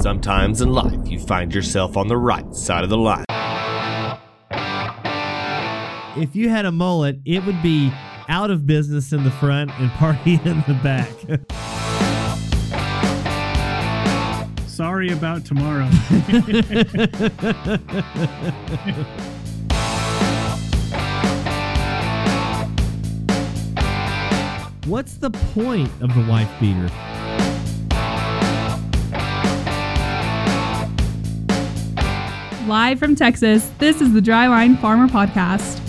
Sometimes in life, you find yourself on the right side of the line. If you had a mullet, it would be out of business in the front and party in the back. Sorry about tomorrow. What's the point of the wife beater? Live from Texas, this is the Dryline Farmer Podcast.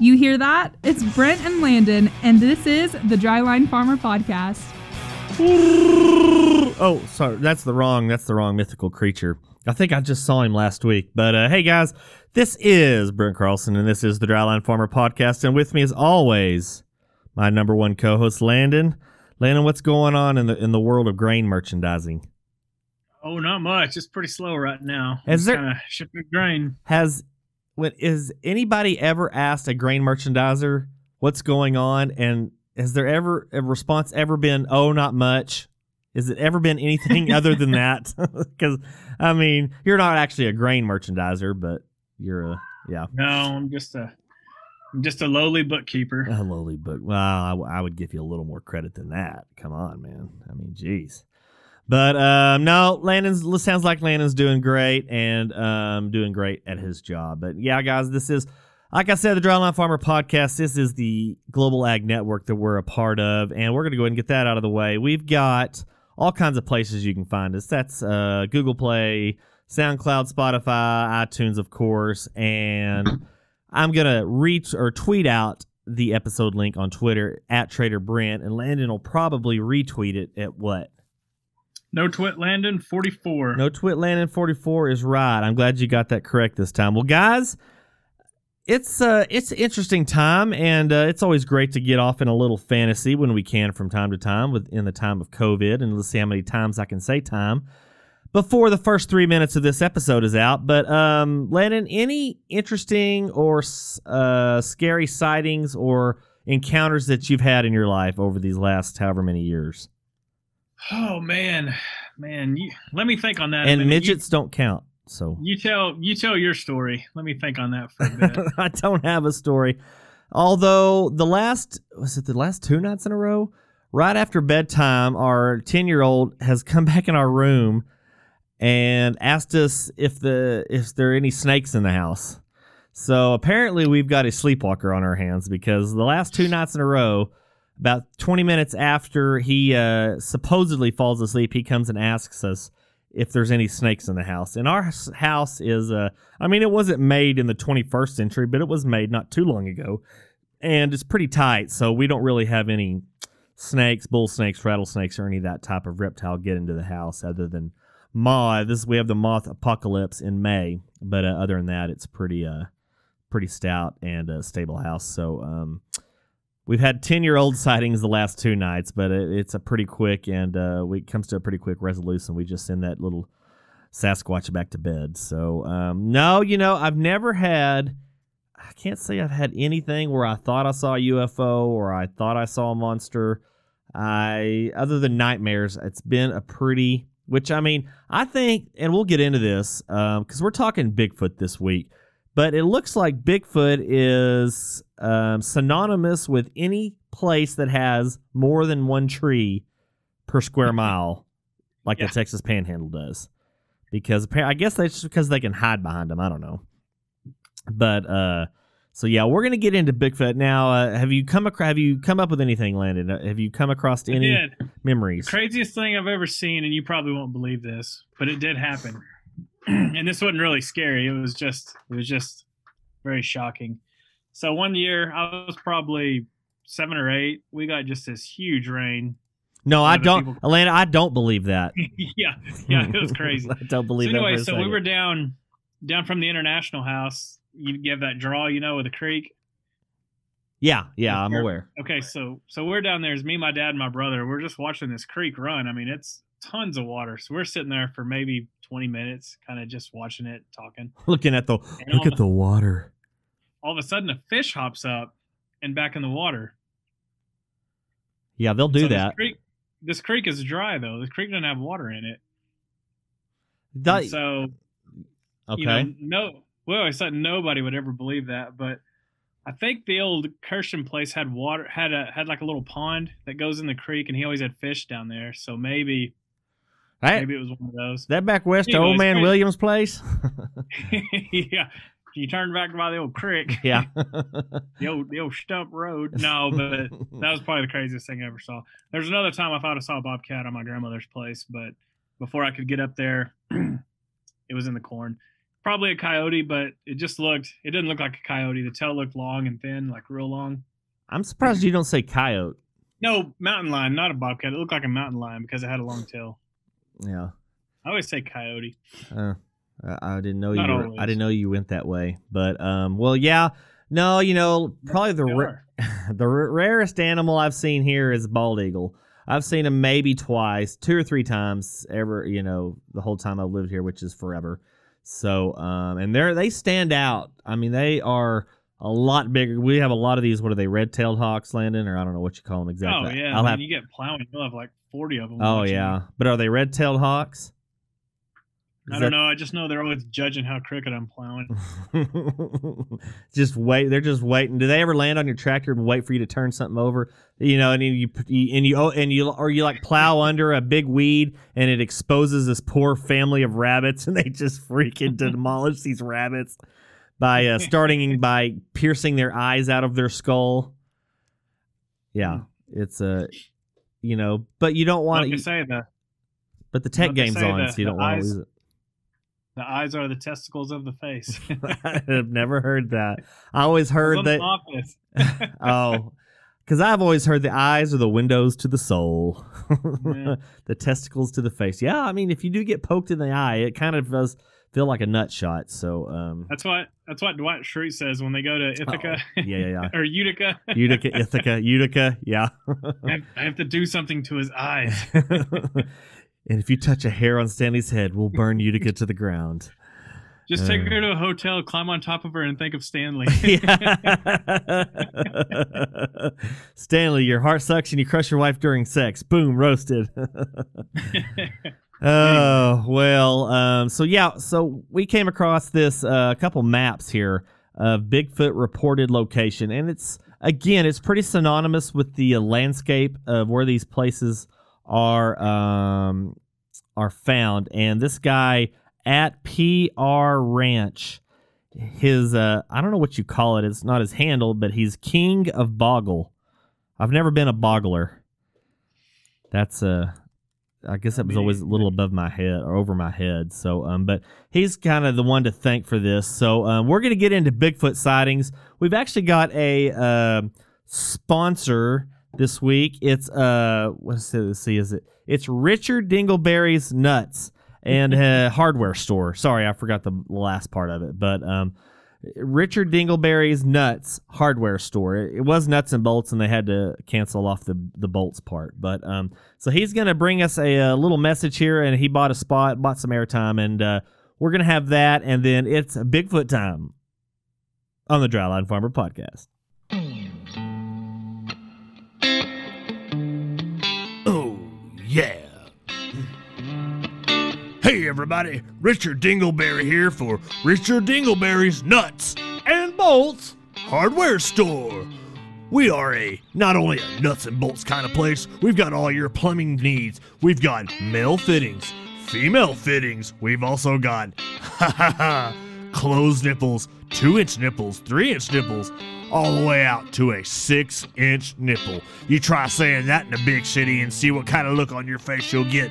You hear that? It's Brent and Landon, and this is the Dryline Farmer Podcast. Oh, sorry, that's the wrong. That's the wrong mythical creature. I think I just saw him last week. But uh, hey, guys, this is Brent Carlson, and this is the Dryline Farmer Podcast. And with me, as always, my number one co-host, Landon. Landon, what's going on in the in the world of grain merchandising? oh, not much. It's pretty slow right now. Is there- kind of shipping grain? Has when is anybody ever asked a grain merchandiser what's going on, and has there ever a response ever been, "Oh, not much"? Has it ever been anything other than that? Because I mean, you're not actually a grain merchandiser, but you're a yeah. No, I'm just a, I'm just a lowly bookkeeper. A lowly book. Well, I, w- I would give you a little more credit than that. Come on, man. I mean, jeez. But um, no, Landon's sounds like Landon's doing great and um, doing great at his job. But yeah, guys, this is like I said, the Dryline Farmer Podcast. This is the Global Ag Network that we're a part of, and we're going to go ahead and get that out of the way. We've got all kinds of places you can find us. That's uh, Google Play, SoundCloud, Spotify, iTunes, of course, and I'm gonna reach or tweet out the episode link on Twitter at Trader Brent, and Landon will probably retweet it at what? No twit Landon, 44. No twit Landon 44 is right. I'm glad you got that correct this time. Well, guys, it's uh it's an interesting time, and uh, it's always great to get off in a little fantasy when we can from time to time within the time of COVID. And let's see how many times I can say time before the first three minutes of this episode is out. But um, Landon, any interesting or uh, scary sightings or encounters that you've had in your life over these last however many years? Oh man, man. You, let me think on that. And midgets don't count. So You, you tell you tell your story. Let me think on that for a bit. I don't have a story. Although the last was it the last two nights in a row, right after bedtime, our ten year old has come back in our room and asked us if the if there are any snakes in the house. So apparently we've got a sleepwalker on our hands because the last two nights in a row, about twenty minutes after he uh, supposedly falls asleep, he comes and asks us if there's any snakes in the house. And our house is, uh, I mean, it wasn't made in the 21st century, but it was made not too long ago. And it's pretty tight, so we don't really have any snakes, bull snakes, rattlesnakes, or any of that type of reptile get into the house other than moth. This we have the moth apocalypse in May, but uh, other than that, it's pretty uh pretty stout and uh, stable house. So um, we've had ten year old sightings the last two nights, but it, it's a pretty quick and uh, we it comes to a pretty quick resolution. We just send that little Sasquatch back to bed. So um, no, you know I've never had. I can't say I've had anything where I thought I saw a UFO or I thought I saw a monster. I other than nightmares, it's been a pretty. Which I mean, I think, and we'll get into this because we're talking Bigfoot this week. But it looks like Bigfoot is um, synonymous with any place that has more than one tree per square mile, like Yeah. the Texas Panhandle does. Because I guess that's just because they can hide behind them. I don't know. But uh, so yeah, we're gonna get into Bigfoot now. Uh, have you come across? Have you come up with anything, Landon? Uh, Have you come across any memories? Craziest thing I've ever seen, and you probably won't believe this, but it did happen. and this wasn't really scary. It was just it was just very shocking. So one year I was probably seven or eight. We got just this huge rain. No, I don't, people- Atlanta. I don't believe that. yeah, yeah, it was crazy. I don't believe so anyway, so we were down down from the international house. You give that draw, you know, with the creek. Yeah, yeah, I'm aware. Okay, so so we're down there. It's me, my dad, and my brother. We're just watching this creek run. I mean, it's tons of water. So we're sitting there for maybe 20 minutes, kind of just watching it, talking. Looking at the And look at the water. All of a sudden, a fish hops up and back in the water. Yeah, they'll do So that. This creek, this creek is dry though. This creek doesn't have water in it. That- so okay. you know, no. Well, I said nobody would ever believe that, but I think the old Kirsten place had water, had a had like a little pond that goes in the creek, and he always had fish down there. So maybe Hey, maybe it was one of those. that back west to Anyways, old man. Williams' place. yeah. You turn back by the old creek, yeah. the old the old stump road. No, but that was probably the craziest thing I ever saw. There's another time I thought I saw a bobcat on my grandmother's place, but before I could get up there, it was in the corn. Probably a coyote, but it just looked. It didn't look like a coyote. The tail looked long and thin, like real long. I'm surprised you don't say coyote. No, mountain lion, not a bobcat. It looked like a mountain lion because it had a long tail. Yeah. I always say coyote. Uh, I didn't know Not you. Were, always. I didn't know you went that way. But um, well, yeah. No, you know, probably the ra- the r- rarest animal I've seen here is bald eagle. I've seen them maybe twice, two or three times ever. You know, the whole time I've lived here, which is forever. So, um, and they're they stand out. I mean, they are a lot bigger. We have a lot of these. What are they? Red-tailed hawks, Landon, or I don't know what you call them exactly. Oh yeah, I'll when have. you get plowing, you'll have like forty of them. Oh yeah, but are they red-tailed hawks? I don't know. I just know they're always judging how crooked I'm plowing. just wait. They're just waiting. Do they ever land on your tractor and wait for you to turn something over? You know, and you you- and you oh, and you or you like plow under a big weed and it exposes this poor family of rabbits, and they just freaking demolish these rabbits by uh, starting by piercing their eyes out of their skull. Yeah, it's a. you know, but you don't want Like to. say, the But the tech game's on, the- so you don't want to lose it. the eyes are the testicles of the face. I've never heard that. I always heard that. oh, because I've always heard the eyes are the windows to the soul, Yeah. the testicles to the face. Yeah, I mean, if you do get poked in the eye, it kind of does feel like a nut shot. So, um, That's what that's what Dwight Schrute says when they go to Ithaca Oh, yeah, yeah, or Utica. Utica, Ithaca, Utica, yeah. I have, I have to do something to his eyes. and if you touch a hair on Stanley's head, we'll burn Utica to the ground. Just take Uh. her to a hotel, climb on top of her, and think of Stanley. Stanley, your heart sucks and you crush your wife during sex. Boom, roasted. Oh well, um, so yeah, so we came across this uh, couple maps here of Bigfoot reported location, and it's again, it's pretty synonymous with the uh, landscape of where these places are um, are found. And this guy at PR Ranch, his uh, I don't know what you call it. It's not his handle, but he's King of Boggle. I've never been a boggler. That's uh I guess that was always a little above my head or over my head. So, um, but he's kind of the one to thank for this. So, um, we're going to get into Bigfoot sightings. We've actually got a uh, sponsor this week. It's uh, what's it? Let's see, is it? It's Richard Dingleberry's Nuts and uh, Hardware Store. Sorry, I forgot the last part of it, but um, Richard Dingleberry's Nuts Hardware Store. It, was nuts and bolts, and they had to cancel off the the bolts part. But um, so he's gonna bring us a, uh little message here, and he bought a spot, bought some airtime, and uh, we're gonna have that, and then it's Bigfoot time on the Dryline Farmer podcast. Oh, yeah. Hey, everybody. Richard Dingleberry here for Richard Dingleberry's Nuts and Bolts Hardware Store. We are a not only a nuts and bolts kind of place, we've got all your plumbing needs. We've got male fittings, female fittings. We've also got ha ha ha closed nipples, two inch nipples, three inch nipples, all the way out to a six inch nipple. You try saying that in a big city and see what kind of look on your face you'll get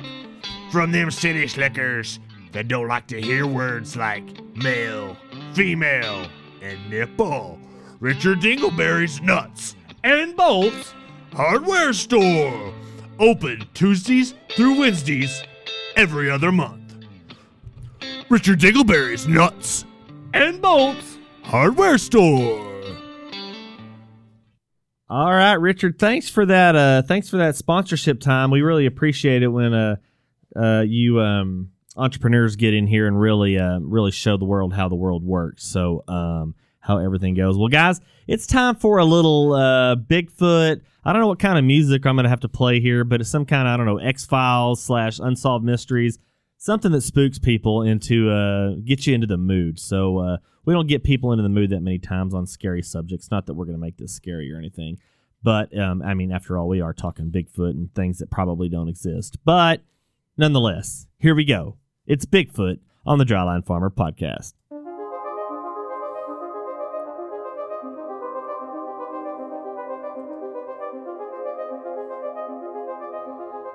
from them city slickers that don't like to hear words like male, female, and nipple. Richard Dingleberry's Nuts and Bolts Hardware Store. Open Tuesdays through Wednesdays every other month. Richard Dingleberry's Nuts and Bolts Hardware Store. All right, Richard. Thanks for that. Uh, thanks for that sponsorship time. We really appreciate it when uh, uh, you um, entrepreneurs get in here and really, uh, really show the world how the world works. So, um, how everything goes. Well, guys, it's time for a little uh, Bigfoot. I don't know what kind of music I'm going to have to play here, but it's some kind of I don't know X Files slash Unsolved Mysteries, something that spooks people into uh, get you into the mood. So uh, we don't get people into the mood that many times on scary subjects. Not that we're going to make this scary or anything, but um, I mean, after all, we are talking Bigfoot and things that probably don't exist. But nonetheless, here we go. It's Bigfoot on the Dryline Farmer podcast.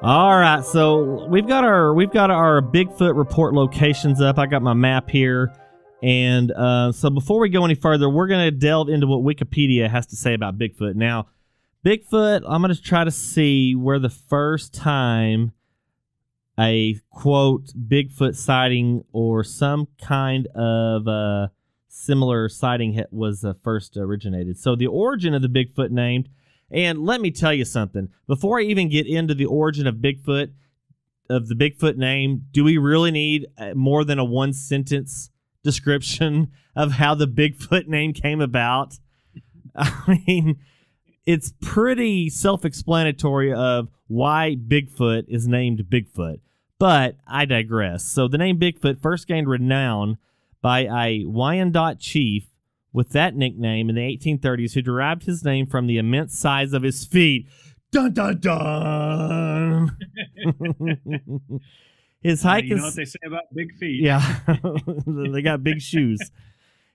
All right, so we've got our we've got our Bigfoot report locations up. I got my map here, and uh, so before we go any further, we're going to delve into what Wikipedia has to say about Bigfoot. Now, Bigfoot, I'm going to try to see where the first time a quote Bigfoot sighting or some kind of uh, similar sighting was uh, first originated. So the origin of the Bigfoot named and let me tell you something. Before I even get into the origin of Bigfoot, of the Bigfoot name, do we really need uh, more than a one sentence description of how the Bigfoot name came about? I mean, it's pretty self explanatory of why Bigfoot is named Bigfoot. But I digress. So the name Bigfoot first gained renown by a Wyandot chief with that nickname in the 1830s who derived his name from the immense size of his feet. Dun dun dun. his height you know what they say about big feet. yeah, they got big shoes.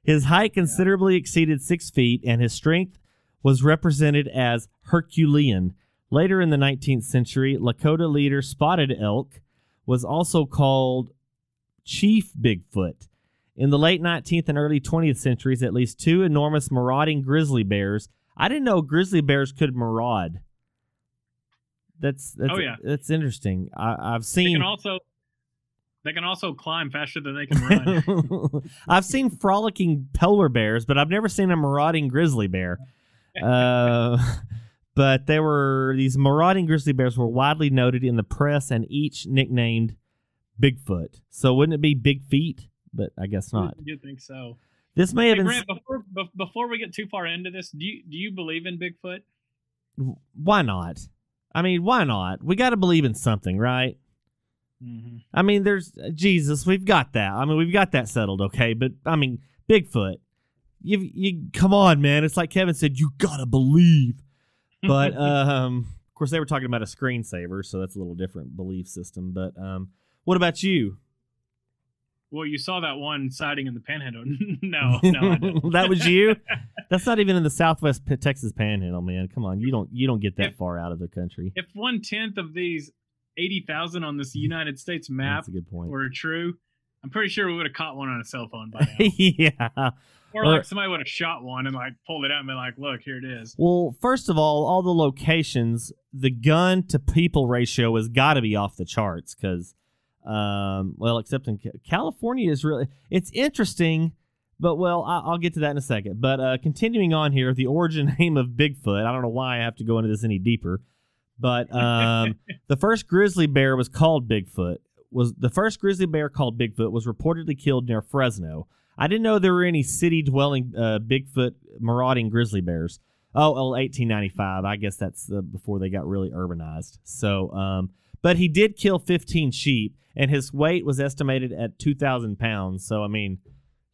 His height considerably exceeded six feet, and his strength was represented as Herculean. Later in the 19th century, Lakota leader Spotted Elk was also called Chief Bigfoot. In the late 19th and early 20th centuries, at least two enormous marauding grizzly bears. I didn't know grizzly bears could maraud. That's, that's Oh, yeah. that's interesting. I, I've They seen can also they can also climb faster than they can run. I've seen frolicking polar bears, but I've never seen a marauding grizzly bear. Uh, but there were these marauding grizzly bears were widely noted in the press and each nicknamed Bigfoot. So wouldn't it be Big Feet? But I guess not. You'd think so. This may have been. Grant, before be- before we get too far into this, do you do you believe in Bigfoot? Why not? I mean, why not? We got to believe in something, right? Mm-hmm. I mean, there's Jesus. We've got that. I mean, we've got that settled, okay. But I mean, Bigfoot. You you come on, man. It's like Kevin said. You gotta believe. But um, of course, they were talking about a screensaver, so that's a little different belief system. But um, what about you? Well, you saw that one sighting in the Panhandle. no, no, that was you. That's not even in the Southwest Texas Panhandle, man. Come on, you don't you don't get that If- far out of the country. If one tenth of these eighty thousand on this United States map That's a good point. were true, I'm pretty sure we would have caught one on a cell phone by now. yeah. Or Or- like somebody would have shot one and like pulled it out and been like, "Look, here it is." Well, first of all, all the locations, the gun to people ratio has got to be off the charts because, um, well, except in California is really it's interesting, but well, I- I'll get to that in a second. But uh, continuing on here, the origin name of Bigfoot. I don't know why I have to go into this any deeper, but um, the first grizzly bear was called Bigfoot. Was the first grizzly bear called Bigfoot was reportedly killed near Fresno. I didn't know there were any city dwelling uh, Bigfoot marauding grizzly bears. Oh, well, 1895. I guess that's uh, before they got really urbanized. So, um, but he did kill 15 sheep, and his weight was estimated at 2,000 pounds. So, I mean,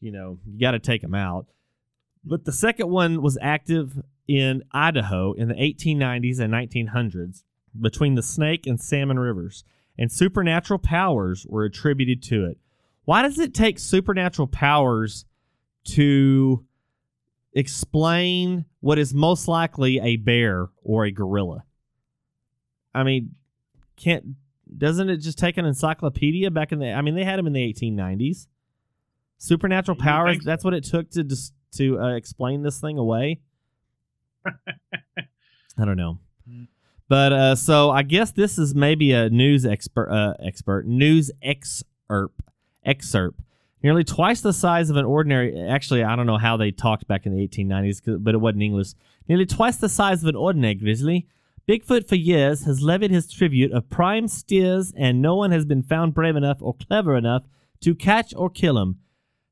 you know, you got to take him out. But the second one was active in Idaho in the 1890s and 1900s between the Snake and Salmon Rivers, and supernatural powers were attributed to it. Why does it take supernatural powers to explain what is most likely a bear or a gorilla? I mean, can't doesn't it just take an encyclopedia back in the I mean they had them in the 1890s. Supernatural powers. That's what it took to just to uh, explain this thing away. I don't know. Mm. But uh, so I guess this is maybe a news expert, uh, expert news excerpt, excerpt. Nearly twice the size of an ordinary. Actually, I don't know how they talked back in the 1890s, but it wasn't English. Nearly twice the size of an ordinary grizzly. Bigfoot for years has levied his tribute of prime steers, and no one has been found brave enough or clever enough to catch or kill him.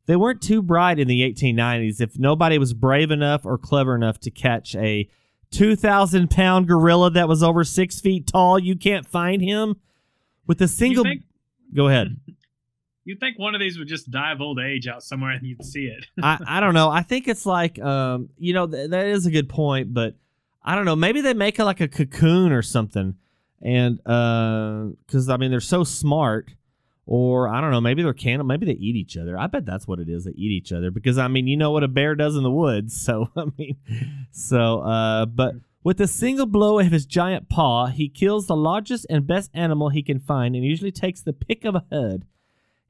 They weren't too bright in the 1890s if nobody was brave enough or clever enough to catch a 2,000 pound gorilla that was over six feet tall. You can't find him with a single. think, Go ahead. you'd think one of these would just die of old age out somewhere and you'd see it. I, I don't know. I think it's like, um, you know, th- that is a good point, but I don't know. Maybe they make it like a cocoon or something, and because I mean they're so smart, or I don't know. Maybe they're cannibal. Maybe they eat each other. I bet that's what it is. They eat each other because I mean you know what a bear does in the woods. So I mean, so uh, but with a single blow of his giant paw, he kills the largest and best animal he can find, and usually takes the pick of a herd.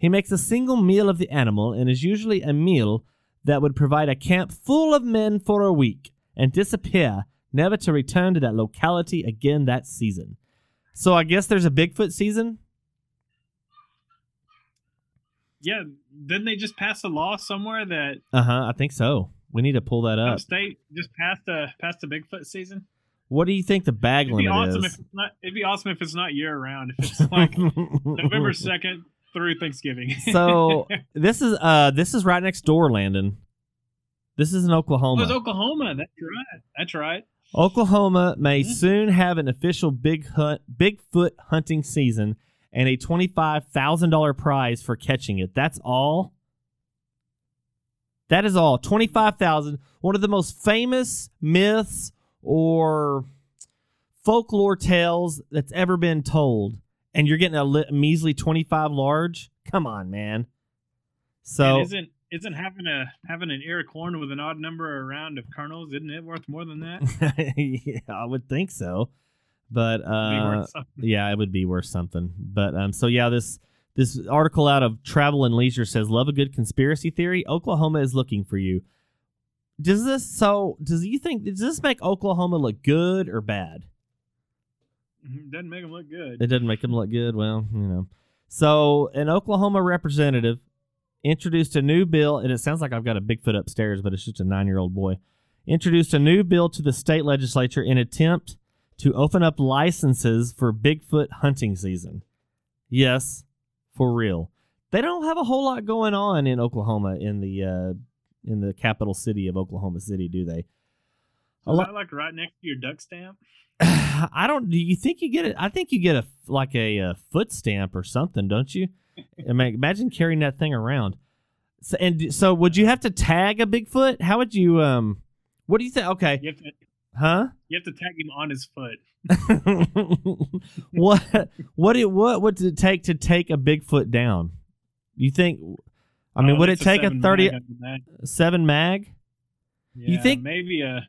He makes a single meal of the animal, and is usually a meal that would provide a camp full of men for a week and disappear, never to return to that locality again that season. So I guess there's a Bigfoot season. yeah, didn't they just pass a law somewhere that Uh huh. I think so. We need to pull that up. State just passed a passed a Bigfoot season? What do you think the bag It'd limit awesome is? if it's not. It'd be awesome if it's not year round. If it's like November second through Thanksgiving. so this is uh this is right next door, Landon. This is in Oh, Oklahoma. it's Oklahoma. That's right. That's right. Oklahoma may Mhm. soon have an official big hunt, Bigfoot hunting season and a twenty-five thousand dollar prize for catching it. That's all. That is all. Twenty-five thousand. One of the most famous myths or folklore tales that's ever been told, and you're getting a li- measly twenty-five large. Come on, man. So And isn't isn't having a having an ear of corn with an odd number around of kernels? Isn't it worth more than that? yeah, I would think so. But uh, yeah, it would be worth something. But um, so yeah, this this article out of Travel and Leisure says, "Love a good conspiracy theory. Oklahoma is looking for you." Does this so? Does you think does this make Oklahoma look good or bad? Mhm, Doesn't make them look good. It doesn't make them look good. Well, you know. So an Oklahoma representative introduced a new bill, and it sounds like I've got a Bigfoot upstairs, but it's just a nine-year-old boy. Introduced a new bill to the state legislature in attempt to open up licenses for Bigfoot hunting season. Yes, for real. They don't have a whole lot going on in Oklahoma in the uh, in the capital city of Oklahoma City, do they? Is lot- that like right next to your duck stamp? I don't. Do you think you get it? I think you get a like a, a foot stamp or something, don't you? I mean, imagine carrying that thing around. So, and so, would you have to tag a Bigfoot? How would you? Um, what do you think? Okay, You have to huh? you have to tag him on his foot. what? What? It, what would it take to take a Bigfoot down? You think? I mean, Oh, would it take a seven thirty mag, I would seven mag? You Yeah, think- maybe a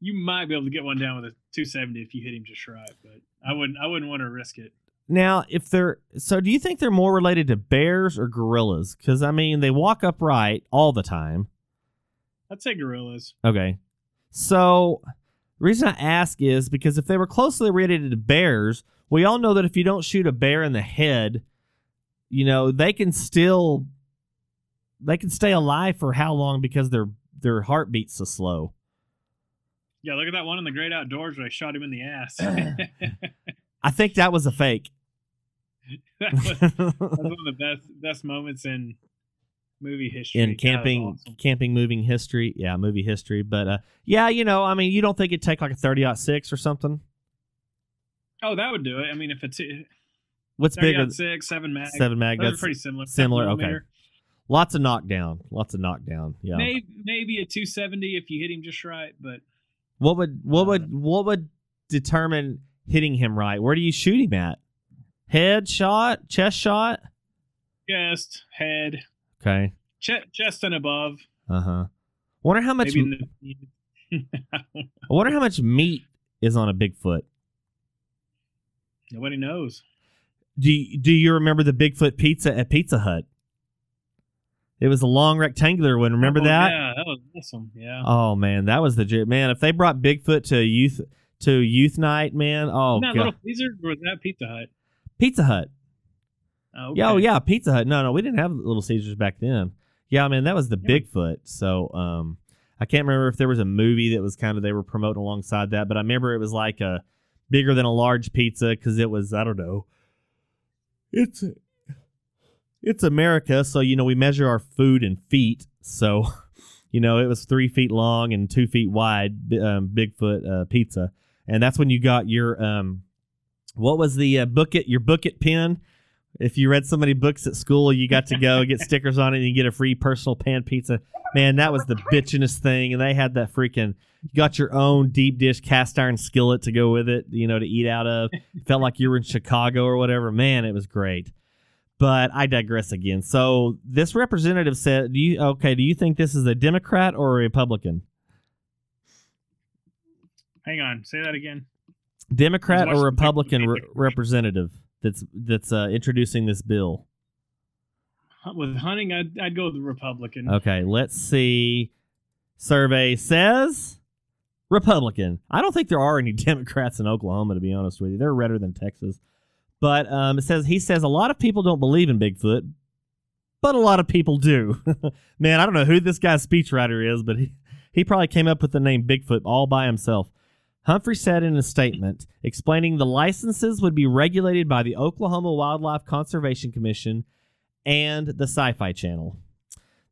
you might be able to get one down with a 270 if you hit him just right, but I wouldn't I wouldn't want to risk it. Now, if they're so, do you think they're more related to bears or gorillas? Because I mean, they walk upright all the time. I'd say gorillas. Okay. So, the reason I ask is because if they were closely related to bears, we all know that if you don't shoot a bear in the head, you know, they can still they can stay alive for how long because their their heart beats so slow. Yeah, look at that one in the great outdoors where I shot him in the ass. I think that was a fake. that was, that's one of the best best moments in movie history. in camping awesome. camping moving history. Yeah, movie history. But uh yeah, you know, I mean, you don't think it'd take like a 30 six or something? Oh, that would do it. I mean, if it's What's 30 bigger? six, seven mag. Seven mag. Those are That's pretty similar. similar, okay. Lots of knockdown. Lots of knockdown. Yeah. Maybe maybe a 270 if you hit him just right, but What would what would what would determine hitting him right? Where do you shoot him at? Head shot, chest shot. chest, head, Okay. chest, chest and above. Uh huh. Wonder how much. Maybe the, I wonder how much meat is on a Bigfoot. nobody knows. Do you, Do you remember the Bigfoot pizza at Pizza Hut? It was a long rectangular one. Remember Oh, that? Yeah, that was awesome. Yeah. Oh man, that was the man. If they brought Bigfoot to youth to youth night, man. Oh Isn't that god, little Caesar or was that Pizza Hut? Pizza Hut. Oh, Yeah, oh yeah, Pizza Hut. No, no, we didn't have Little Caesars back then. Yeah, I mean that was the Yeah. Bigfoot. So um, I can't remember if there was a movie that was kind of they were promoting alongside that, but I remember it was like a bigger than a large pizza because it was I don't know. It's it's America, so you know we measure our food in feet. So you know it was three feet long and two feet wide. Um, Bigfoot uh, pizza, and that's when you got your um, what was the uh, book it your book it pin if you read so many books at school, you got to go get stickers on it and you get a free personal pan pizza. Man, that was the bitchinest thing. And they had that freaking, you got your own deep dish cast iron skillet to go with it, you know, to eat out of. Felt like you were in Chicago or whatever. Man, it was great. But I digress again. So this representative said, "Do you okay? Do you think this is a Democrat or a Republican? Hang on. Say that again. Democrat or Republican re- representative that's that's uh, introducing this bill?" With hunting, I'd, I'd go with the Republican. Okay, let's see. Survey says Republican. I don't think there are any Democrats in Oklahoma, to be honest with you. They're redder than Texas. But um, it says he says a lot of people don't believe in Bigfoot, but a lot of people do. Man, I don't know who this guy's speechwriter is, but he, he probably came up with the name Bigfoot all by himself. Humphrey said in a statement explaining the licenses would be regulated by the Oklahoma Wildlife Conservation Commission and the Sci Fi Channel.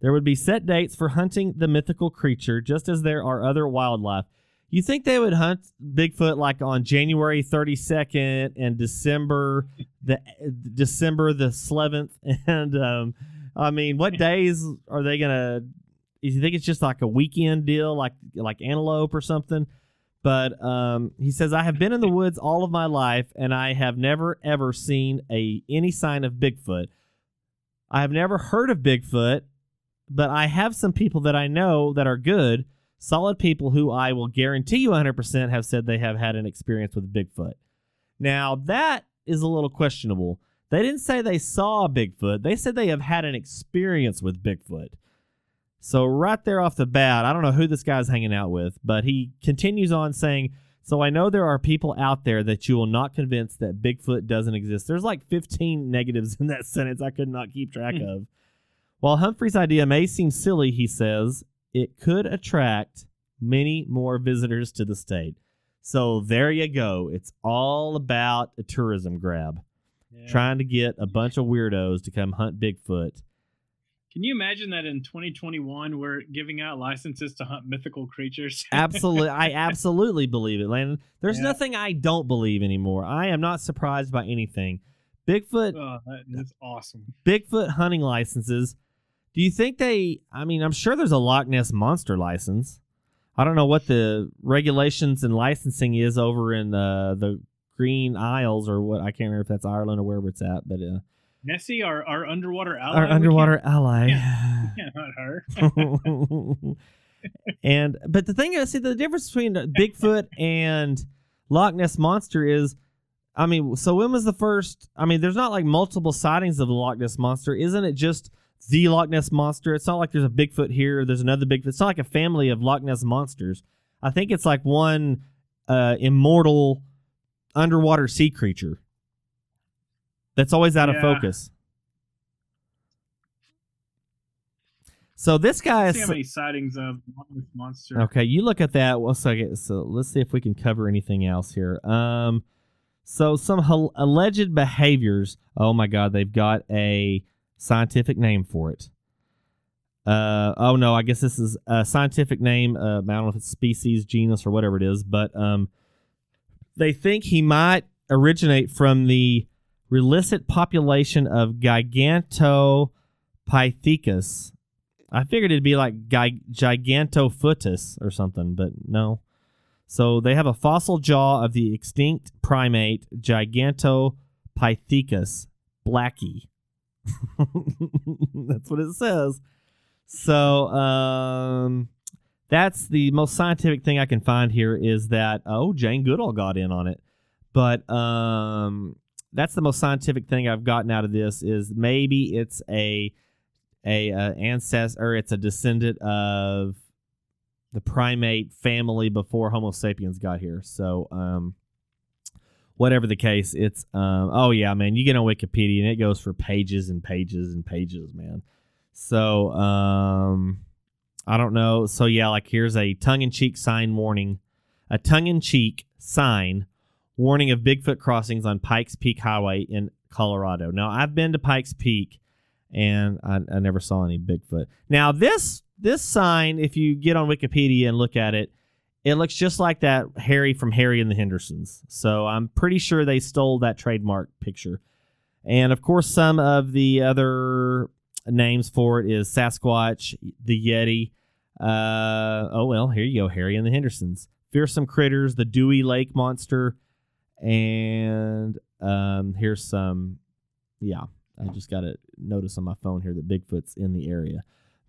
There would be set dates for hunting the mythical creature, just as there are other wildlife. You think they would hunt Bigfoot like on January 32nd and December the December the 11th and um I mean, what days are they to you think it's just like a weekend deal like like antelope or something? But um, he says I have been in the woods all of my life and I have never ever seen a any sign of Bigfoot. I have never heard of Bigfoot, but I have some people that I know that are good, solid people who I will guarantee you 100% have said they have had an experience with Bigfoot. Now, that is a little questionable. They didn't say they saw Bigfoot, they said they have had an experience with Bigfoot. So, right there off the bat, I don't know who this guy's hanging out with, but he continues on saying, So I know there are people out there that you will not convince that Bigfoot doesn't exist. There's like 15 negatives in that sentence I could not keep track Hmm. of. While Humphrey's idea may seem silly, he says, it could attract many more visitors to the state. So there you go. It's all about a tourism grab, Yeah. trying to get a bunch of weirdos to come hunt Bigfoot. Can you imagine that in 2021 we're giving out licenses to hunt mythical creatures? Absolutely, I absolutely believe it, Landon. There's Yeah. nothing I don't believe anymore. I am not surprised by anything. Bigfoot, oh, that is awesome. Bigfoot hunting licenses. Do you think they? I mean, I'm sure there's a Loch Ness monster license. I don't know what the regulations and licensing is over in uh, the Green Isles or what. I can't remember if that's Ireland or wherever it's at, but uh, Nessie, our, our underwater ally. our underwater ally. Can't, we can't her. and but the thing is, see, the difference between Bigfoot and Loch Ness monster is, I mean, so when was the first? I mean, there's not like multiple sightings of the Loch Ness monster, isn't it? Just the Loch Ness monster. It's not like there's a Bigfoot here. There's another Bigfoot. It's not like a family of Loch Ness monsters. I think it's like one uh, immortal underwater sea creature that's always out of focus. So this guy See is how many sightings of monster. Okay, you look at that. One second. So let's see if we can cover anything else here. Um, so some alleged behaviors. Oh my God, they've got a scientific name for it. Uh, oh no, I guess this is a scientific name. Uh, I don't know if it's species, genus, or whatever it is, but um, they think he might originate from the relict population of Gigantopithecus. I figured it'd be like Gi- Gigantophutus or something, but no. So they have a fossil jaw of the extinct primate Gigantopithecus blacki. That's what it says. So um, that's the most scientific thing I can find here is that oh Jane Goodall got in on it, but um, that's the most scientific thing I've gotten out of this is maybe it's a a uh, ancestor or it's a descendant of the primate family before Homo sapiens got here. So um, whatever the case, it's um, oh yeah, man, you get on Wikipedia and it goes for pages and pages and pages, man. So um, I don't know. So yeah, like here's a tongue-in-cheek sign warning, a tongue-in-cheek sign warning of Bigfoot crossings on Pikes Peak Highway in Colorado. Now I've been to Pikes Peak, and I, I never saw any Bigfoot. Now this this sign, if you get on Wikipedia and look at it, it looks just like that Harry from Harry and the Hendersons. So I'm pretty sure they stole that trademark picture. And of course, some of the other names for it is Sasquatch, the Yeti. Uh, oh well, here you go, Harry and the Hendersons. Fearsome critters, the Dewey Lake monster, and um, here's some. Yeah, I just got a notice on my phone here that Bigfoot's in the area.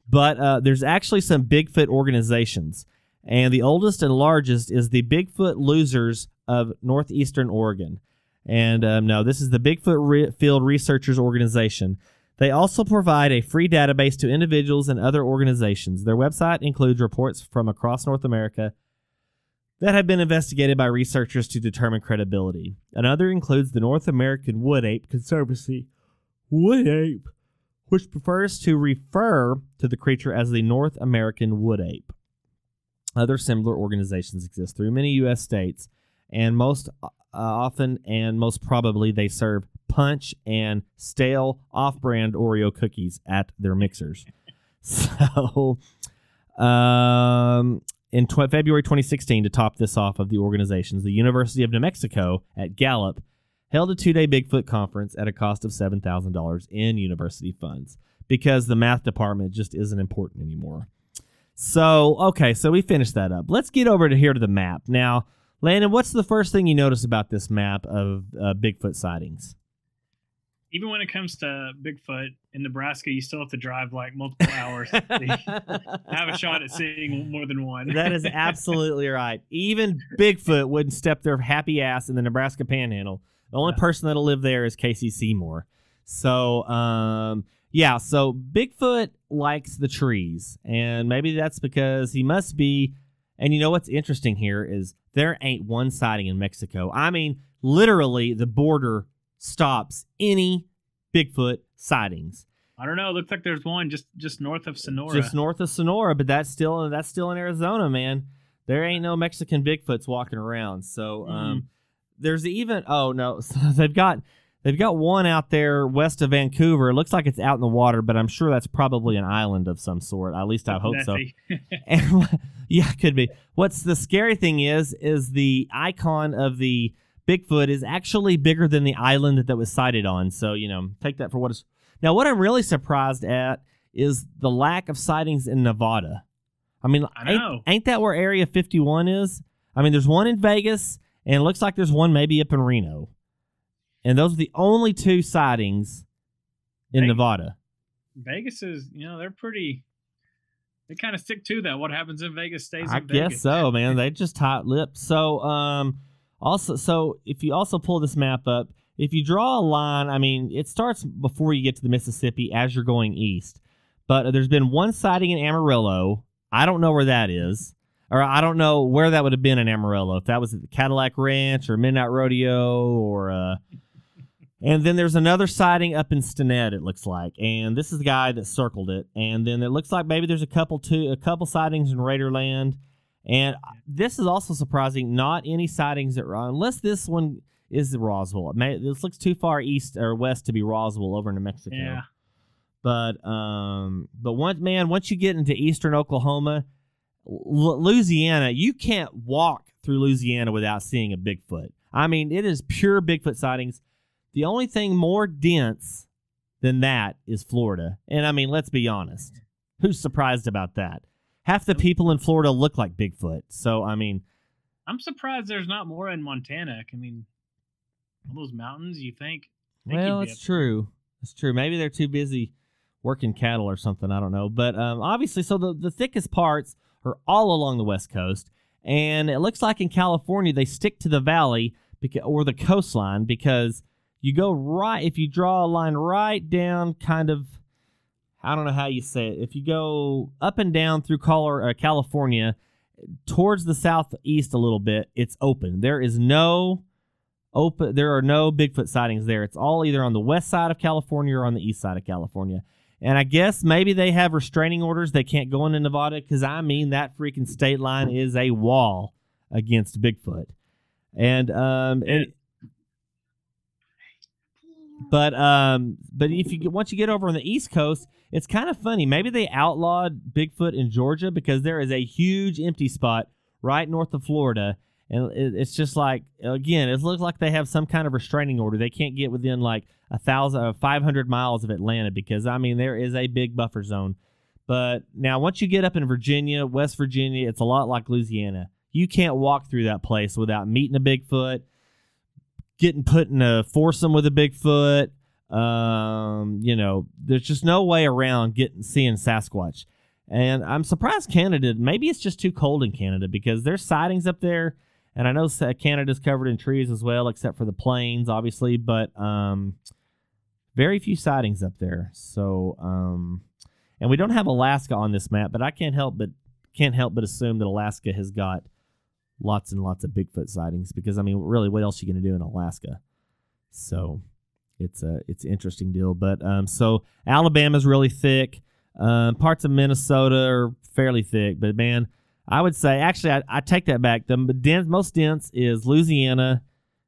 But uh, there's actually some Bigfoot organizations, and the oldest and largest is the Bigfoot Losers of Northeastern Oregon. And um, no, this is the Bigfoot Re- Field Researchers Organization. They also provide a free database to individuals and other organizations. Their website includes reports from across North America that have been investigated by researchers to determine credibility. Another includes the North American Wood Ape Conservancy. Wood Ape, which prefers to refer to the creature as the North American Wood Ape. Other similar organizations exist through many U.S. states, and most uh, often and most probably they serve punch and stale off-brand Oreo cookies at their mixers. so, um, in February 2016, to top this off of the organizations, the University of New Mexico at Gallup held a two-day Bigfoot conference at a cost of seven thousand dollars in university funds because the math department just isn't important anymore. So, okay, so we finished that up. Let's get over to here to the map now. Landon, what's the first thing you notice about this map of uh, Bigfoot sightings? Even when it comes to Bigfoot in Nebraska, you still have to drive like multiple hours to have a shot at seeing more than one. that is absolutely right. Even Bigfoot wouldn't step their happy ass in the Nebraska Panhandle. The only Yeah. person that'll live there is Casey Seymour. So, um, yeah. So Bigfoot likes the trees, and maybe that's because he must be. And you know what's interesting here is there ain't one sighting in Mexico. I mean, literally, the border stops any Bigfoot sightings. I don't know. Looks like there's one just just north of Sonora. Just north of Sonora, but that's still that's still in Arizona, man. There ain't no Mexican Bigfoots walking around. So um, there's even oh no, so they've got they've got one out there west of Vancouver. It looks like it's out in the water, but I'm sure that's probably an island of some sort. At least I hope so. And yeah, could be. What's the scary thing is, is the icon of the Bigfoot is actually bigger than the island that, was sighted on. So you know, take that for what it's. Now, what I'm really surprised at is the lack of sightings in Nevada. I mean, I ain't, ain't that where Area 51 is? I mean, there's one in Vegas, and it looks like there's one maybe up in Reno, and those are the only two sightings in Vegas. Nevada. Vegas is, you know, they're pretty. They kind of stick to that. What happens in Vegas stays in Vegas. I Vegas. guess so, man. They just tight lipped. So, um, also, so if you also pull this map up, if you draw a line, I mean, it starts before you get to the Mississippi as you're going east. But there's been one sighting in Amarillo. I don't know where that is, or I don't know where that would have been in Amarillo. If that was at the Cadillac Ranch or Midnight Rodeo, or uh, and then there's another sighting up in Stinnett. It looks like, and this is the guy that circled it. And then it looks like maybe there's a couple two a couple sightings in Raiderland. And this is also surprising. Not any sightings at unless this one is Roswell. May, this looks too far east or west to be Roswell over in New Mexico. Yeah. But um, but once man, once you get into eastern Oklahoma, L- Louisiana, you can't walk through Louisiana without seeing a Bigfoot. I mean, it is pure Bigfoot sightings. The only thing more dense than that is Florida. And I mean, let's be honest. Who's surprised about that? Half the people in Florida look like Bigfoot. So, I mean, I'm surprised there's not more in Montana. I mean, all those mountains. You think? think well, it's true. It's true. Maybe they're too busy working cattle or something. I don't know. But um, obviously, so the, the thickest parts are all along the West Coast. And it looks like in California, they stick to the valley beca- or the coastline because you go right, if you draw a line right down, kind of, I don't know how you say it. If you go up and down through uh, California towards the southeast a little bit, it's open. There is no open. There are no Bigfoot sightings there. It's all either on the west side of California or on the east side of California. And I guess maybe they have restraining orders. They can't go into Nevada because I mean that freaking state line is a wall against Bigfoot. And um and but um but if you once you get over on the east coast, it's kind of funny. Maybe they outlawed Bigfoot in Georgia because there is a huge empty spot right north of Florida. And it's just like again, it looks like they have some kind of restraining order. They can't get within like a thousand, uh, five hundred miles of Atlanta because I mean there is a big buffer zone. But now once you get up in Virginia, West Virginia, it's a lot like Louisiana. You can't walk through that place without meeting a Bigfoot, getting put in a foursome with a Bigfoot. Um, you know, there's just no way around getting seeing Sasquatch. And I'm surprised Canada. Maybe it's just too cold in Canada because there's sightings up there, and I know Canada's covered in trees as well, except for the plains, obviously. But um, very few sightings up there. So um, and we don't have Alaska on this map, but I can't help but can't help but assume that Alaska has got lots and lots of Bigfoot sightings because I mean, really, what else are you going to do in Alaska? So it's a it's an interesting deal. But um, so Alabama's really thick. Um, parts of Minnesota are fairly thick, but man, I would say actually I, I take that back. The dense, most dense is Louisiana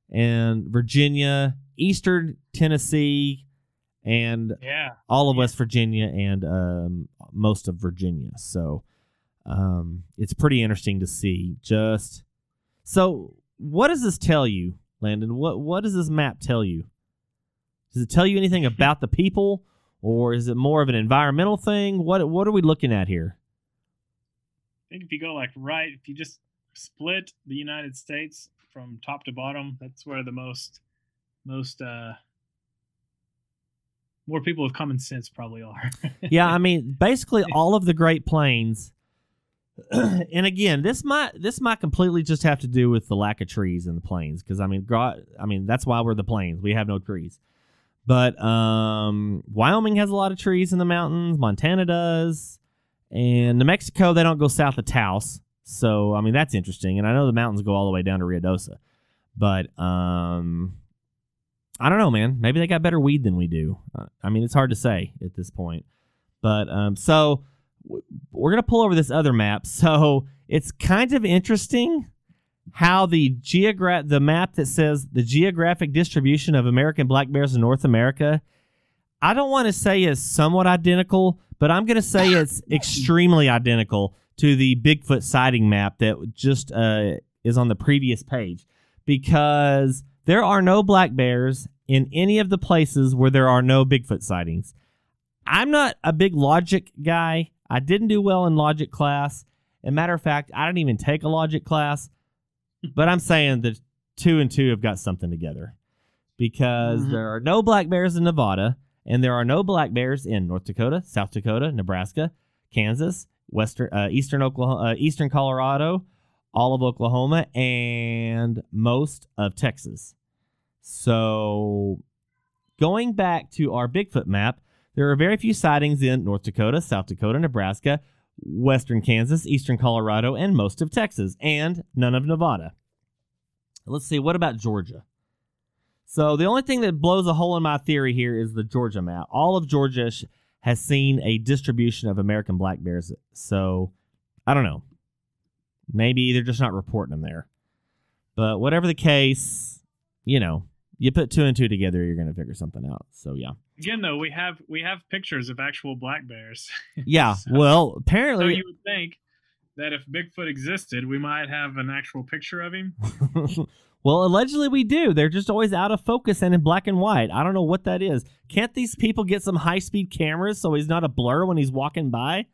and Virginia, Eastern Tennessee, and Yeah. all of West Virginia and um, most of Virginia. So um, it's pretty interesting to see. Just so, what does this tell you, Landon? What what does this map tell you? Does it tell you anything about the people, or is it more of an environmental thing? What what are we looking at here? I think if you go like right, if you just split the United States from top to bottom, that's where the most most uh more people with common sense probably are. yeah, I mean, basically all of the Great Plains. and again, this might this might completely just have to do with the lack of trees in the plains because I mean, gro- I mean that's why we're the plains. We have no trees. But um, Wyoming has a lot of trees in the mountains. Montana does, and New Mexico they don't go south of Taos. So I mean that's interesting. And I know the mountains go all the way down to Ruidoso, but um, I don't know, man. Maybe they got better weed than we do. Uh, I mean, it's hard to say at this point. But um, so we're gonna pull over this other map. So it's kind of interesting how the geogra- the map that says the geographic distribution of American black bears in North America. I don't want to say is somewhat identical, but I'm gonna say it's extremely identical to the Bigfoot sighting map that just uh, is on the previous page because there are no black bears in any of the places where there are no Bigfoot sightings. I'm not a big logic guy. I didn't do well in logic class. And matter of fact, I didn't even take a logic class. But I'm saying that two and two have got something together because Mhm. there are no black bears in Nevada and there are no black bears in North Dakota, South Dakota, Nebraska, Kansas, Western, uh, Eastern Oklahoma, uh, Eastern Colorado, all of Oklahoma, and most of Texas. So, going back to our Bigfoot map, there are very few sightings in North Dakota, South Dakota, Nebraska, Western Kansas, Eastern Colorado, and most of Texas, and none of Nevada. Let's see, what about Georgia? So, the only thing that blows a hole in my theory here is the Georgia map. All of Georgia has seen a distribution of American black bears. So, I don't know. Maybe they're just not reporting them there. But whatever the case, you know, you put two and two together, you're going to figure something out. So, yeah. Again, though, we have we have pictures of actual black bears. Yeah. So- well, so apparently. you would think that if Bigfoot existed, we might have an actual picture of him. well, allegedly we do. They're just always out of focus and in black and white. I don't know what that is. Can't these people get some high speed cameras so he's not a blur when he's walking by?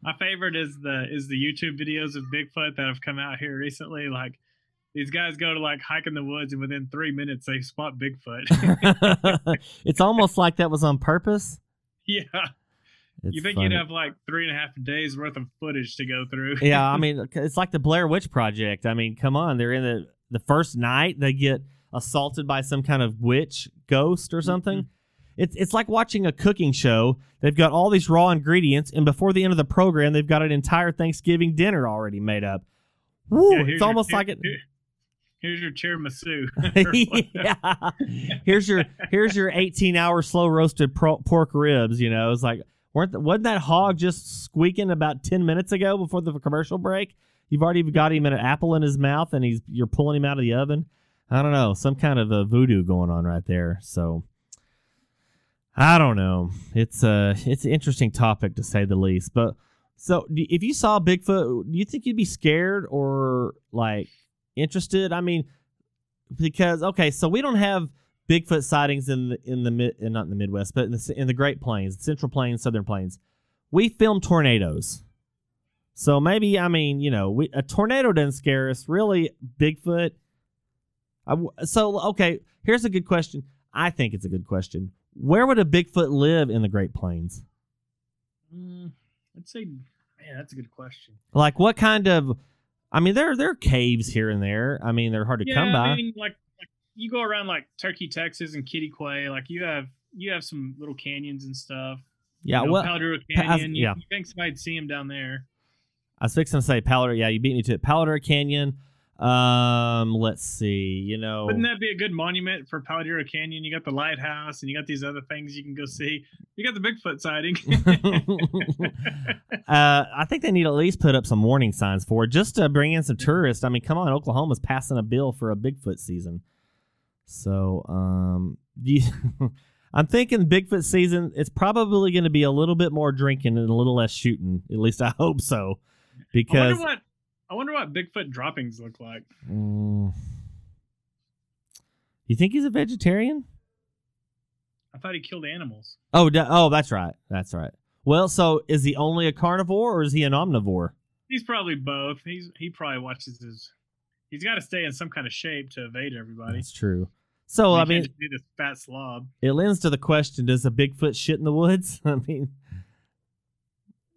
My favorite is the is the YouTube videos of Bigfoot that have come out here recently. Like these guys go to like hike in the woods, and within three minutes they spot Bigfoot. it's almost like that was on purpose. yeah, It's you think funny. you'd have like three and a half days worth of footage to go through? yeah, I mean, it's like the Blair Witch Project. I mean, come on, they're in the the first night they get assaulted by some kind of witch ghost or something. Mm-hmm. It's it's like watching a cooking show. They've got all these raw ingredients, and before the end of the program, they've got an entire Thanksgiving dinner already made up. Woo! Yeah, it's almost here- like it. here- here's your tiramisu. Yeah. Here's your here's your 18 hour slow roasted pro- pork ribs. You know, it's like weren't the, wasn't that hog just squeaking about 10 minutes ago before the commercial break? You've already got him an apple in his mouth, and he's you're pulling him out of the oven. I don't know, some kind of a voodoo going on right there. So I don't know. It's a it's an interesting topic to say the least. But so if you saw Bigfoot, do you think you'd be scared or like interested? I mean, because okay, so we don't have Bigfoot sightings in the in the mid uh, not in the Midwest, but in the in the Great Plains, Central Plains, Southern Plains. We film tornadoes. So maybe I mean, you know, we, a tornado doesn't scare us. Really, Bigfoot. I so okay, here's a good question. I think it's a good question. Where would a Bigfoot live in the Great Plains? Mm, I'd say, man, that's a good question. Like what kind of? I mean, there there are caves here and there. I mean, they're hard to yeah, come by. I mean, like, like you go around like Turkey, Texas, and Quitaque. Like you have you have some little canyons and stuff. yeah, you know, well, I- Canyon. you, yeah. you think somebody'd see him down there? I was fixing to say Palo. Yeah, you beat me to it. Palo Duro Canyon. Um, let's see. You know, Wouldn't that be a good monument for Palo Duro Canyon? You got the lighthouse, and you got these other things you can go see. You got the Bigfoot sighting. uh, I think they need to at least put up some warning signs for it, just to bring in some tourists. I mean, come on, Oklahoma's passing a bill for a Bigfoot season. So, um, you, I'm thinking Bigfoot season. It's probably going to be a little bit more drinking and a little less shooting. At least I hope so, because I wonder what Bigfoot droppings look like. Mm. you think he's a vegetarian? I thought he killed animals. Oh, oh, that's right. That's right. Well, so is he only a carnivore or is he an omnivore? He's probably both. He's he probably watches his. He's got to stay in some kind of shape to evade everybody. That's true. So He I mean, this fat slob. it lends to the question: Does a Bigfoot shit in the woods? I mean,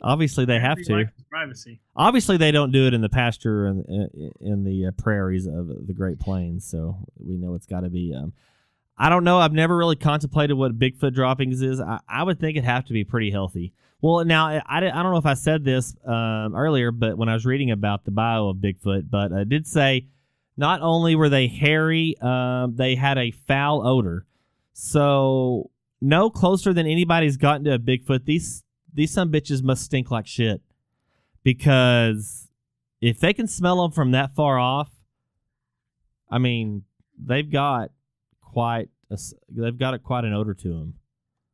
obviously they have to. privacy. Obviously, they don't do it in the pasture and in, in the uh, prairies of the Great Plains. So we know it's got to be. Um, I don't know. I've never really contemplated what Bigfoot droppings is. I, I would think it'd have to be pretty healthy. Well, now I, I, I don't know if I said this um, earlier, but when I was reading about the bio of Bigfoot, but I did say not only were they hairy, um, they had a foul odor. So no closer than anybody's gotten to a Bigfoot. These these some bitches must stink like shit because if they can smell them from that far off, I mean they've got quite a, they've got a, quite an odor to them.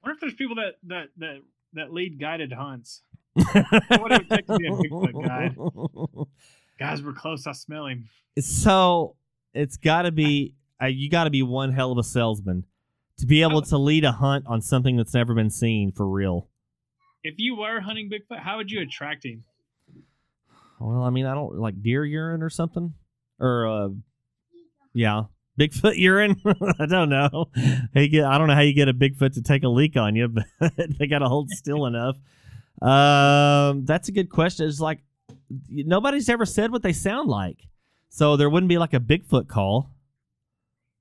I wonder if there's people that that that that lead guided hunts. What it would take to be a Bigfoot guide. Guys, we're close. I smell him. So it's got to be uh, you got to be one hell of a salesman to be able to lead a hunt on something that's never been seen for real. If you were hunting Bigfoot, how would you attract him? Well, I mean, I don't like deer urine or something, or uh, yeah, Bigfoot urine. I don't know. Get? I don't know how you get a Bigfoot to take a leak on you, but they got to hold still enough. Um, that's a good question. It's like nobody's ever said what they sound like, so there wouldn't be like a Bigfoot call.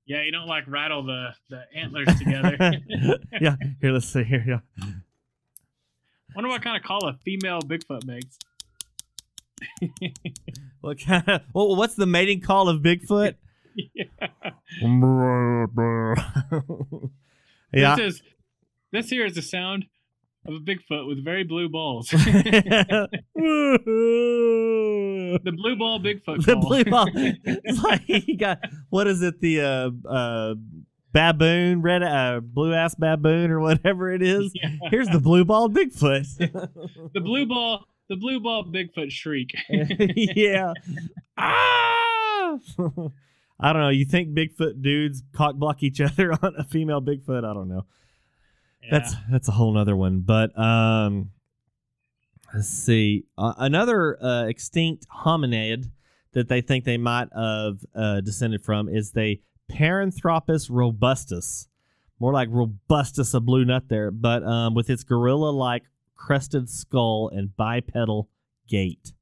Yeah, you don't like rattle the the antlers together. yeah, here, let's see here. Yeah. I wonder what kind of call a female Bigfoot makes. What kind of? Well, what's the mating call of Bigfoot? yeah. yeah. This is this here is the sound of a Bigfoot with very blue balls. the blue ball Bigfoot. the call. blue ball. It's like he got what is it? The uh, uh, baboon, red, uh, blue ass baboon, or whatever it is. Yeah. Here's the blue ball Bigfoot. The blue ball. The blue ball Bigfoot shriek. yeah. Ah! I don't know. You think Bigfoot dudes cock block each other on a female Bigfoot? I don't know. That's that's a whole nother one. But um, let's see. Uh, another uh, extinct hominid that they think they might have uh, descended from is the Paranthropus robustus. More like robustus, a blue nut there, but um, with its gorilla-like crested skull and bipedal gait.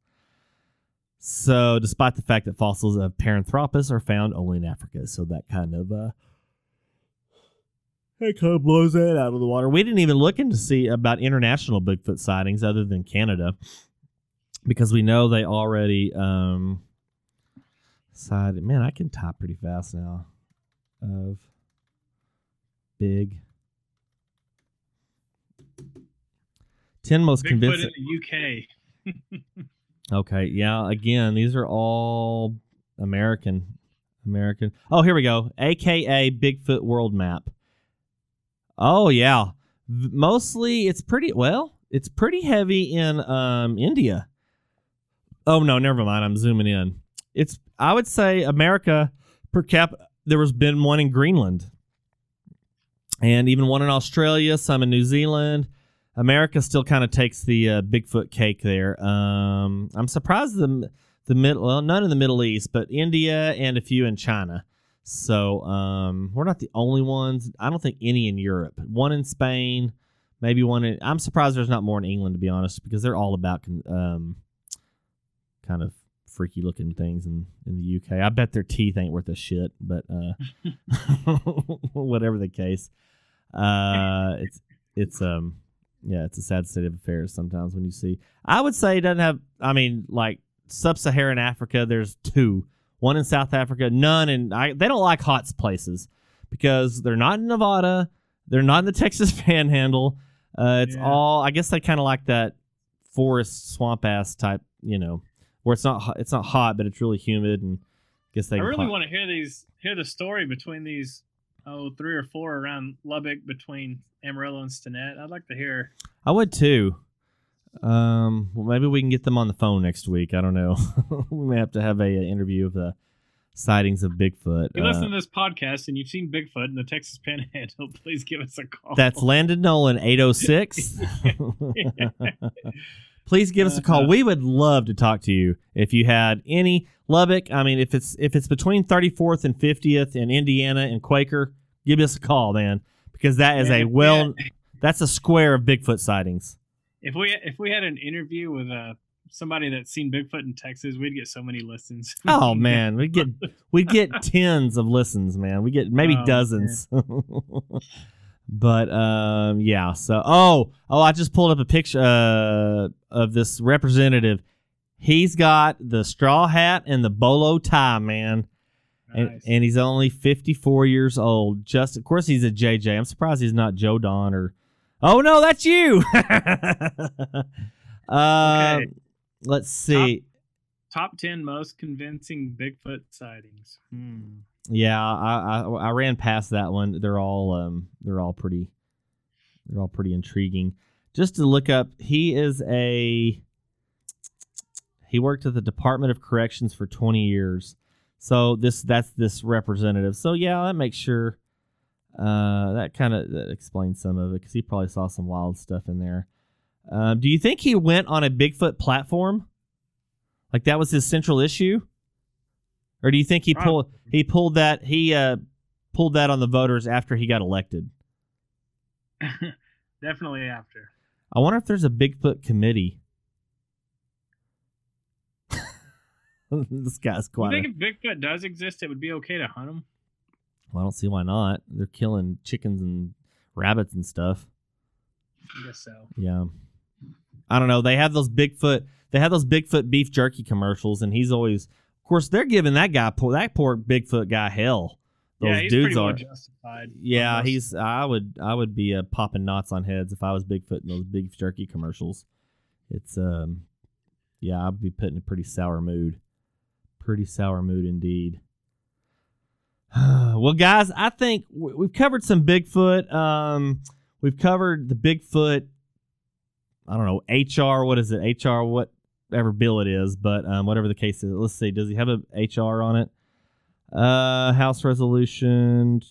So, despite the fact that fossils of Paranthropus are found only in Africa, so that kind of uh, that kind of blows that out of the water. We didn't even look into see about international Bigfoot sightings other than Canada, because we know they already. Um, Side man, I can type pretty fast now. Of big. Ten most Bigfoot convincing. in the UK. Okay, yeah. Again, these are all American. American. Oh, here we go. AKA Bigfoot World Map. Oh yeah. Mostly, it's pretty well. It's pretty heavy in um India. Oh no, never mind. I'm zooming in. It's I would say America per cap. There was been one in Greenland, and even one in Australia. Some in New Zealand. America still kind of takes the uh, Bigfoot cake there. Um, I'm surprised the the mid well none in the Middle East, but India and a few in China. So um, we're not the only ones. I don't think any in Europe. One in Spain, maybe one in. I'm surprised there's not more in England to be honest, because they're all about um, kind of freaky looking things in in the UK. I bet their teeth ain't worth a shit, but uh, whatever the case, uh, it's it's um yeah, it's a sad state of affairs sometimes when you see. I would say it doesn't have. I mean, like sub-Saharan Africa, there's two. One in South Africa, none in. I, they don't like hot places because they're not in Nevada. They're not in the Texas Panhandle. Uh, it's Yeah. all. I guess they kind of like that forest swamp ass type. You know, where it's not. hot- It's not hot, but it's really humid and. I guess they I really want to hear these, hear the story between these, oh, three or four around Lubbock between Amarillo and Stinnett. I'd like to hear. I would too. Um, well, maybe we can get them on the phone next week. I don't know. we may have to have a, uh interview of the sightings of Bigfoot. If you Uh, listen to this podcast and you've seen Bigfoot in the Texas Panhandle, please give us a call. that's Landon Nolan, eight oh six. Please give us a call. Uh-huh. We would love to talk to you if you had any Lubbock. I mean, if it's if it's between thirty fourth and fiftieth in Indiana and Quaker, give us a call, man, because that is a well. That's a square of Bigfoot sightings. if we if we had an interview with a somebody that's seen Bigfoot in Texas, we'd get so many listens. Oh man, we get we get tens of listens, man. We get maybe Oh, dozens. but um, yeah. So oh oh, I just pulled up a picture uh, of this representative. He's got the straw hat and the bolo tie, man, and, Nice. and he's only fifty four years old. Just of course he's a JJ. I'm surprised he's not Joe Don or. Oh no, that's you. uh, Okay. Let's see. Top ten most convincing Bigfoot sightings. Hmm. Yeah, I, I I ran past that one. They're all um they're all pretty they're all pretty intriguing. Just to look up, he is a he worked at the Department of Corrections for 20 years. So this that's this representative. So yeah, that makes sure uh that kind of explains some of it cuz he probably saw some wild stuff in there. Um, do you think he went on a Bigfoot platform? Like that was his central issue? Or do you think he pulled he pulled that he uh pulled that on the voters after he got elected? Definitely after. I wonder if there's a Bigfoot committee. this guy's You think A, if Bigfoot does exist, it would be okay to hunt him? well, I don't see why not. They're killing chickens and rabbits and stuff. I guess so. Yeah. I don't know. They have those Bigfoot. They have those Bigfoot beef jerky commercials, and he's always, of course, they're giving that guy poor that poor Bigfoot guy hell. Those yeah, he's dudes are. justified. Yeah, almost. he's. I would. I would be uh, popping knots on heads if I was Bigfoot in those beef jerky commercials. It's um, yeah, I'd be put in a pretty sour mood. Pretty sour mood indeed. well, guys, I think we- we've covered some Bigfoot. Um, we've covered the Bigfoot. I don't know HR. What is it? HR. Whatever bill it is, but um, whatever the case is. Let's see. Does he have a HR on it? Uh, House resolution.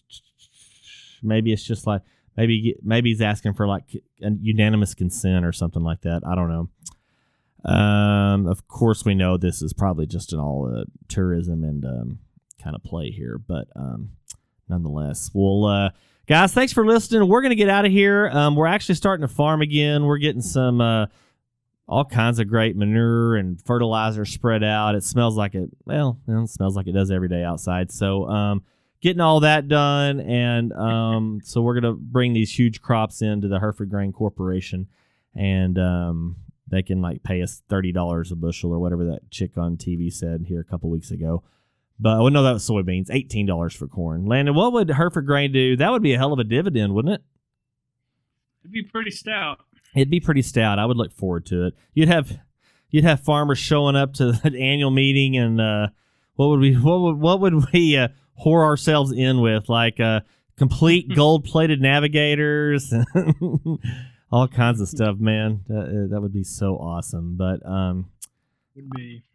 Maybe it's just like maybe maybe he's asking for like a unanimous consent or something like that. I don't know. Um, of course, we know this is probably just an all uh, tourism and um, kind of play here, but um, nonetheless, well, uh, guys, thanks for listening. We're gonna get out of here. Um, we're actually starting to farm again. We're getting some uh, all kinds of great manure and fertilizer spread out. It smells like it. Well, it smells like it does every day outside. So, um, getting all that done, and um, so we're gonna bring these huge crops into the Hereford Grain Corporation, and um, they can like pay us thirty dollars a bushel or whatever that chick on TV said here a couple weeks ago. But well, no, that was soybeans. Eighteen dollars for corn. Landon, what would Hereford grain do? That would be a hell of a dividend, wouldn't it? It'd be pretty stout. It'd be pretty stout. I would look forward to it. You'd have you'd have farmers showing up to the annual meeting, and uh, what would we what would what would we uh, whore ourselves in with? Like uh, complete gold plated navigators, all kinds of stuff. Man, that, uh, that would be so awesome. But um.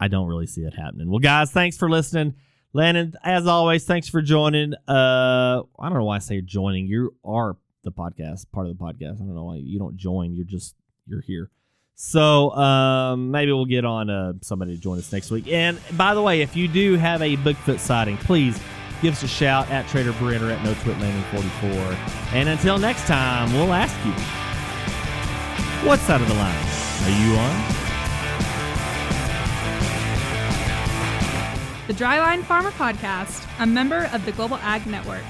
I don't really see it happening. Well, guys, thanks for listening. Landon, as always, thanks for joining. Uh, I don't know why I say joining. You are the podcast, part of the podcast. I don't know why you don't join. You're just you're here. So um, maybe we'll get on uh, somebody to join us next week. And by the way, if you do have a Bigfoot sighting, please give us a shout at Trader Brent or at No Twit Landing 44. And until next time, we'll ask you, what side of the line are you on? The Dryline Farmer Podcast, a member of the Global Ag Network.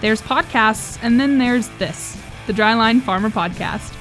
There's podcasts, and then there's this, the Dryline Farmer Podcast.